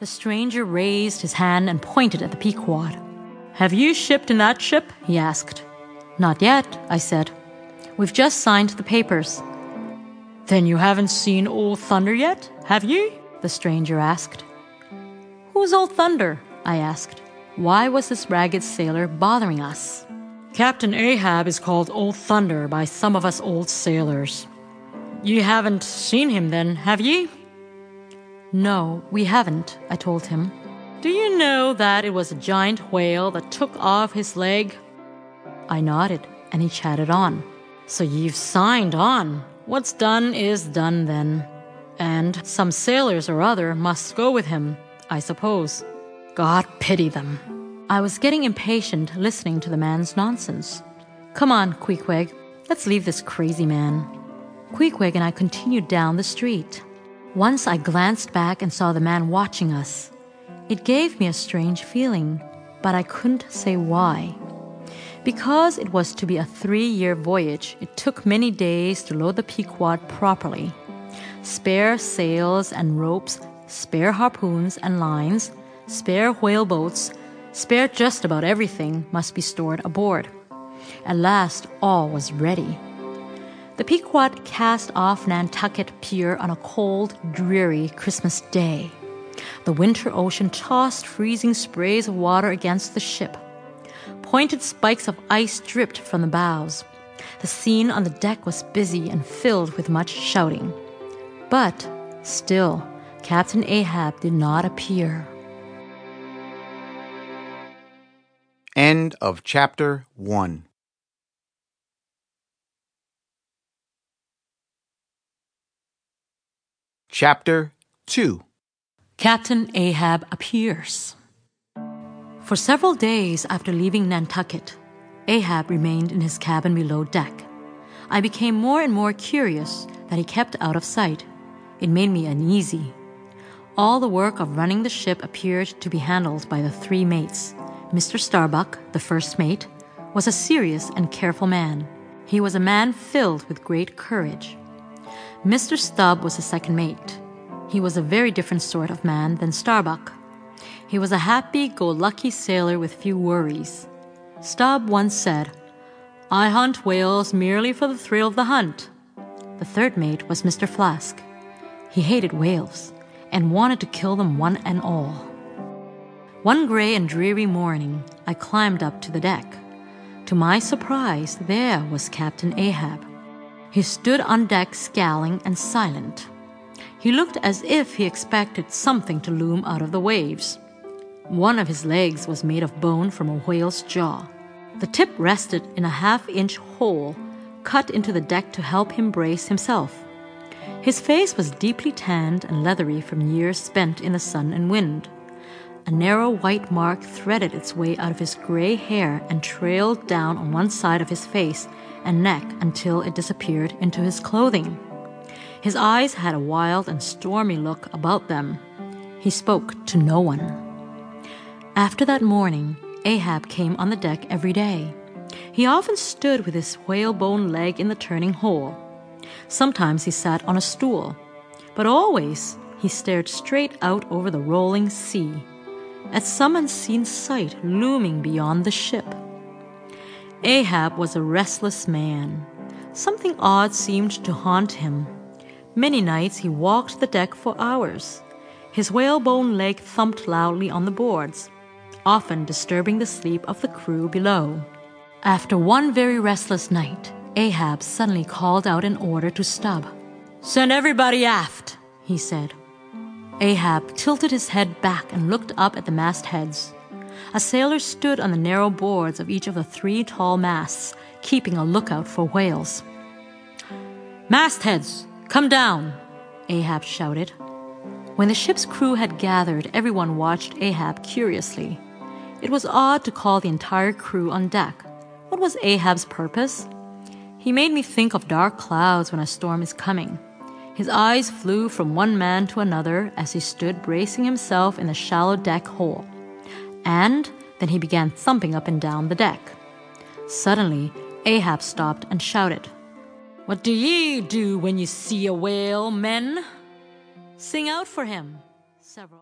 The stranger raised his hand and pointed at the Pequod. Have you shipped in that ship? he asked. Not yet, I said. We've just signed the papers. Then you haven't seen Old Thunder yet, have you? The stranger asked. Who's Old Thunder? I asked. Why was this ragged sailor bothering us? Captain Ahab is called Old Thunder by some of us old sailors. You haven't seen him then, have you? No, we haven't, I told him. Do you know that it was a giant whale that took off his leg? I nodded, and he chatted on. So you've signed on. What's done is done then. And some sailors or other must go with him, I suppose. God pity them. I was getting impatient listening to the man's nonsense. Come on, Queequeg, let's leave this crazy man. Queequeg and I continued down the street. Once I glanced back and saw the man watching us. It gave me a strange feeling, but I couldn't say why. Because it was to be a three year voyage, it took many days to load the Pequod properly. Spare sails and ropes, spare harpoons and lines, spare whale boats, spare just about everything must be stored aboard. At last, all was ready. The Pequod cast off Nantucket Pier on a cold, dreary Christmas day. The winter ocean tossed freezing sprays of water against the ship. Pointed spikes of ice dripped from the bows. The scene on the deck was busy and filled with much shouting. But still, Captain Ahab did not appear. End of chapter 1. Chapter 2 Captain Ahab appears. For several days after leaving Nantucket, Ahab remained in his cabin below deck. I became more and more curious that he kept out of sight. It made me uneasy. All the work of running the ship appeared to be handled by the three mates. Mr. Starbuck, the first mate, was a serious and careful man. He was a man filled with great courage. Mr. Stubb was the second mate. He was a very different sort of man than Starbuck. He was a happy go lucky sailor with few worries. Stubb once said, I hunt whales merely for the thrill of the hunt. The third mate was Mr. Flask. He hated whales and wanted to kill them one and all. One gray and dreary morning, I climbed up to the deck. To my surprise, there was Captain Ahab. He stood on deck scowling and silent. He looked as if he expected something to loom out of the waves. One of his legs was made of bone from a whale's jaw. The tip rested in a half inch hole cut into the deck to help him brace himself. His face was deeply tanned and leathery from years spent in the sun and wind. A narrow white mark threaded its way out of his gray hair and trailed down on one side of his face and neck until it disappeared into his clothing. His eyes had a wild and stormy look about them. He spoke to no one. After that morning, Ahab came on the deck every day. He often stood with his whalebone leg in the turning hole. Sometimes he sat on a stool, but always he stared straight out over the rolling sea, at some unseen sight looming beyond the ship. Ahab was a restless man. Something odd seemed to haunt him. Many nights he walked the deck for hours. His whalebone leg thumped loudly on the boards, often disturbing the sleep of the crew below. After one very restless night, Ahab suddenly called out an order to Stubb. Send everybody aft, he said. Ahab tilted his head back and looked up at the mastheads. A sailor stood on the narrow boards of each of the three tall masts, keeping a lookout for whales. Mastheads, come down, Ahab shouted. When the ship's crew had gathered, everyone watched Ahab curiously. It was odd to call the entire crew on deck. What was Ahab's purpose? He made me think of dark clouds when a storm is coming. His eyes flew from one man to another as he stood bracing himself in the shallow deck hole. And then he began thumping up and down the deck. Suddenly, Ahab stopped and shouted, What do ye do when you see a whale, men? Sing out for him. Several.